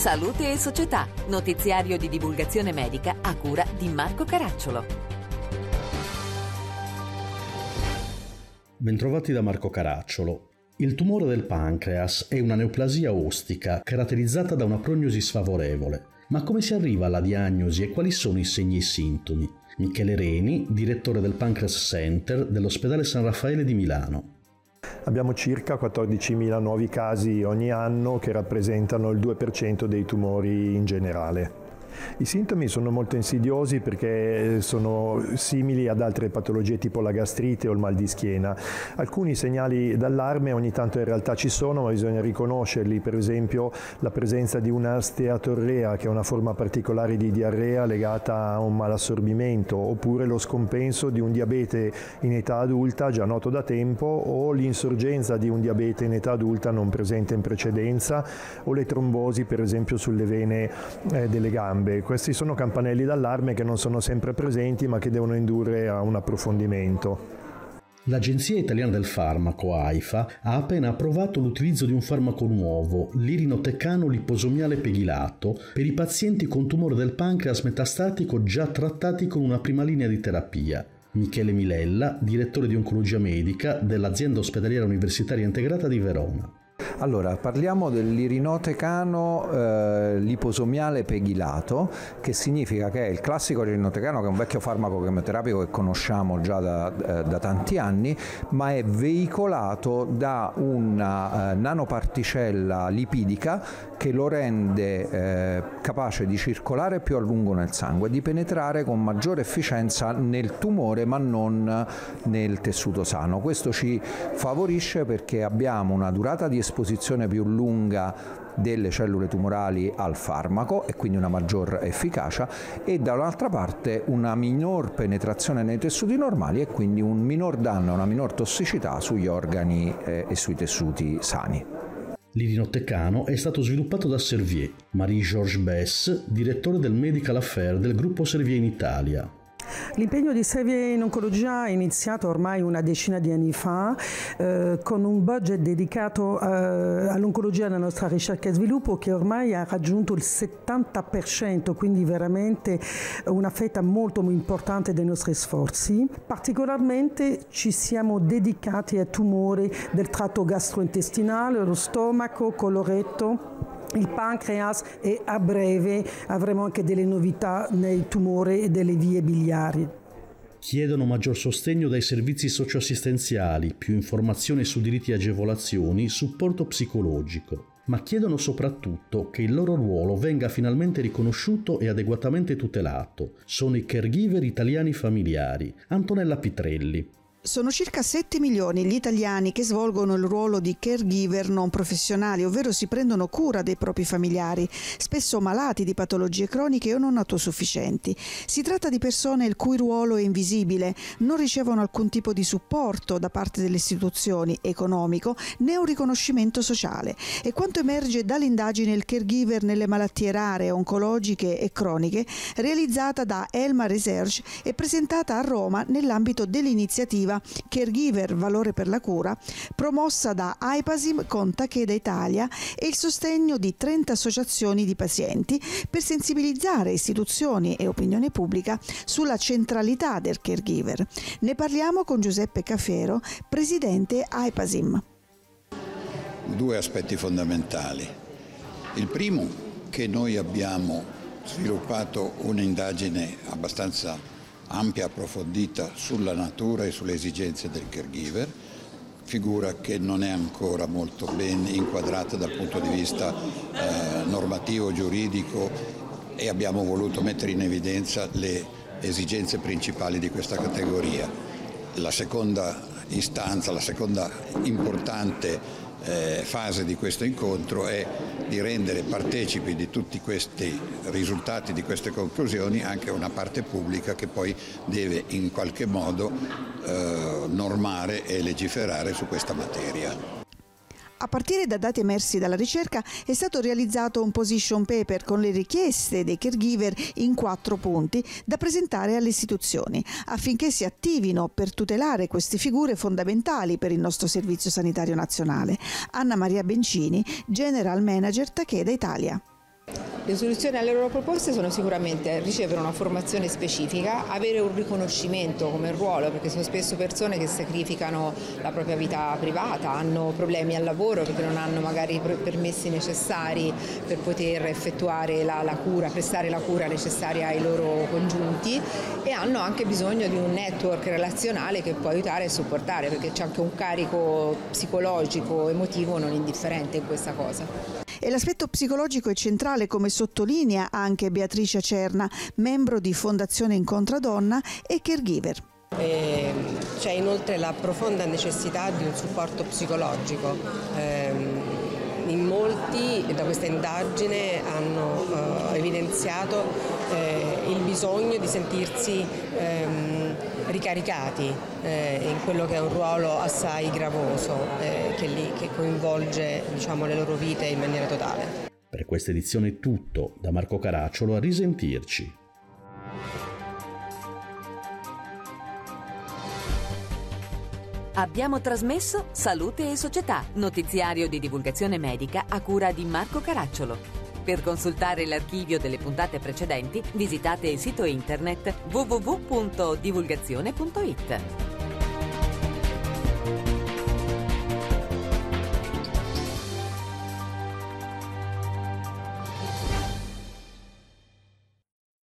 Salute e Società, notiziario di divulgazione medica a cura di Marco Caracciolo. Bentrovati da Marco Caracciolo. Il tumore del pancreas è una neoplasia ostica caratterizzata da una prognosi sfavorevole. Ma come si arriva alla diagnosi e quali sono i segni e i sintomi? Michele Reni, direttore del Pancreas Center dell'ospedale San Raffaele di Milano. Abbiamo circa 14.000 nuovi casi ogni anno che rappresentano il 2% dei tumori in generale. I sintomi sono molto insidiosi perché sono simili ad altre patologie tipo la gastrite o il mal di schiena. Alcuni segnali d'allarme ogni tanto in realtà ci sono, ma bisogna riconoscerli, per esempio la presenza di una steatorrea, che è una forma particolare di diarrea legata a un malassorbimento, oppure lo scompenso di un diabete in età adulta già noto da tempo o l'insorgenza di un diabete in età adulta non presente in precedenza o le trombosi per esempio sulle vene eh, delle gambe gambe. Questi sono campanelli d'allarme che non sono sempre presenti ma che devono indurre a un approfondimento. L'Agenzia Italiana del Farmaco, AIFA, ha appena approvato l'utilizzo di un farmaco nuovo, l'irinotecano liposomiale peghilato, per i pazienti con tumore del pancreas metastatico già trattati con una prima linea di terapia. Michele Milella, direttore di oncologia medica dell'azienda ospedaliera universitaria integrata di Verona. Allora, parliamo dell'irinotecano eh, liposomiale peghilato, che significa che è il classico irinotecano, che è un vecchio farmaco chemioterapico che conosciamo già da, eh, da tanti anni, ma è veicolato da una eh, nanoparticella lipidica che lo rende eh, capace di circolare più a lungo nel sangue di penetrare con maggiore efficienza nel tumore ma non nel tessuto sano. Questo ci favorisce perché abbiamo una durata di esposizione esposizione più lunga delle cellule tumorali al farmaco e quindi una maggior efficacia e dall'altra parte una minor penetrazione nei tessuti normali e quindi un minor danno, una minor tossicità sugli organi eh, e sui tessuti sani. L'irinotecano è stato sviluppato da Servier, Marie-Georges Bess, direttore del Medical Affair del gruppo Servier in Italia. L'impegno di Sevier in oncologia è iniziato ormai una decina di anni fa eh, con un budget dedicato eh, all'oncologia della nostra ricerca e sviluppo che ormai ha raggiunto il 70%, quindi veramente una fetta molto importante dei nostri sforzi. Particolarmente ci siamo dedicati a tumori del tratto gastrointestinale, lo stomaco, coloretto il pancreas e a breve avremo anche delle novità nei tumori e delle vie biliari. Chiedono maggior sostegno dai servizi socioassistenziali, più informazioni su diritti e agevolazioni, supporto psicologico ma chiedono soprattutto che il loro ruolo venga finalmente riconosciuto e adeguatamente tutelato. Sono i caregiver italiani familiari. Antonella Pitrelli. Sono circa 7 milioni gli italiani che svolgono il ruolo di caregiver non professionali, ovvero si prendono cura dei propri familiari, spesso malati di patologie croniche o non autosufficienti. Si tratta di persone il cui ruolo è invisibile, non ricevono alcun tipo di supporto da parte delle istituzioni economico né un riconoscimento sociale. E quanto emerge dall'indagine Il caregiver nelle malattie rare, oncologiche e croniche, realizzata da Elma Research e presentata a Roma nell'ambito dell'iniziativa iniziativa Caregiver Valore per la Cura, promossa da AIPASIM con Takeda Italia e il sostegno di 30 associazioni di pazienti per sensibilizzare istituzioni e opinione pubblica sulla centralità del caregiver. Ne parliamo con Giuseppe Cafiero, presidente AIPASIM. Due aspetti fondamentali. Il primo che noi abbiamo sviluppato un'indagine abbastanza ampia e approfondita sulla natura e sulle esigenze del caregiver, figura che non è ancora molto ben inquadrata dal punto di vista eh, normativo, giuridico e abbiamo voluto mettere in evidenza le esigenze principali di questa categoria. La seconda istanza, la seconda importante fase di questo incontro è di rendere partecipi di tutti questi risultati, di queste conclusioni, anche una parte pubblica che poi deve in qualche modo eh, normare e legiferare su questa materia. A partire da dati emersi dalla ricerca è stato realizzato un position paper con le richieste dei caregiver in quattro punti da presentare alle istituzioni affinché si attivino per tutelare queste figure fondamentali per il nostro Servizio Sanitario Nazionale. Anna Maria Bencini, General Manager Takeda Italia. Le soluzioni alle loro proposte sono sicuramente ricevere una formazione specifica, avere un riconoscimento come ruolo, perché sono spesso persone che sacrificano la propria vita privata, hanno problemi al lavoro perché non hanno magari i permessi necessari per poter effettuare la, la cura, prestare la cura necessaria ai loro congiunti e hanno anche bisogno di un network relazionale che può aiutare e supportare, perché c'è anche un carico psicologico, emotivo non indifferente in questa cosa. E l'aspetto psicologico è centrale, come sottolinea anche Beatrice Acerna, membro di Fondazione Incontra Donna e caregiver. E c'è inoltre la profonda necessità di un supporto psicologico. Ehm, in molti da questa indagine hanno eh, evidenziato eh, il bisogno di sentirsi ehm, ricaricati eh, in quello che è un ruolo assai gravoso eh, che, li, che, coinvolge diciamo, le loro vite in maniera totale. Per questa edizione è tutto, da Marco Caracciolo a risentirci. Abbiamo trasmesso Salute e Società, notiziario di divulgazione medica a cura di Marco Caracciolo. Per consultare l'archivio delle puntate precedenti visitate il sito internet www.divulgazione.it.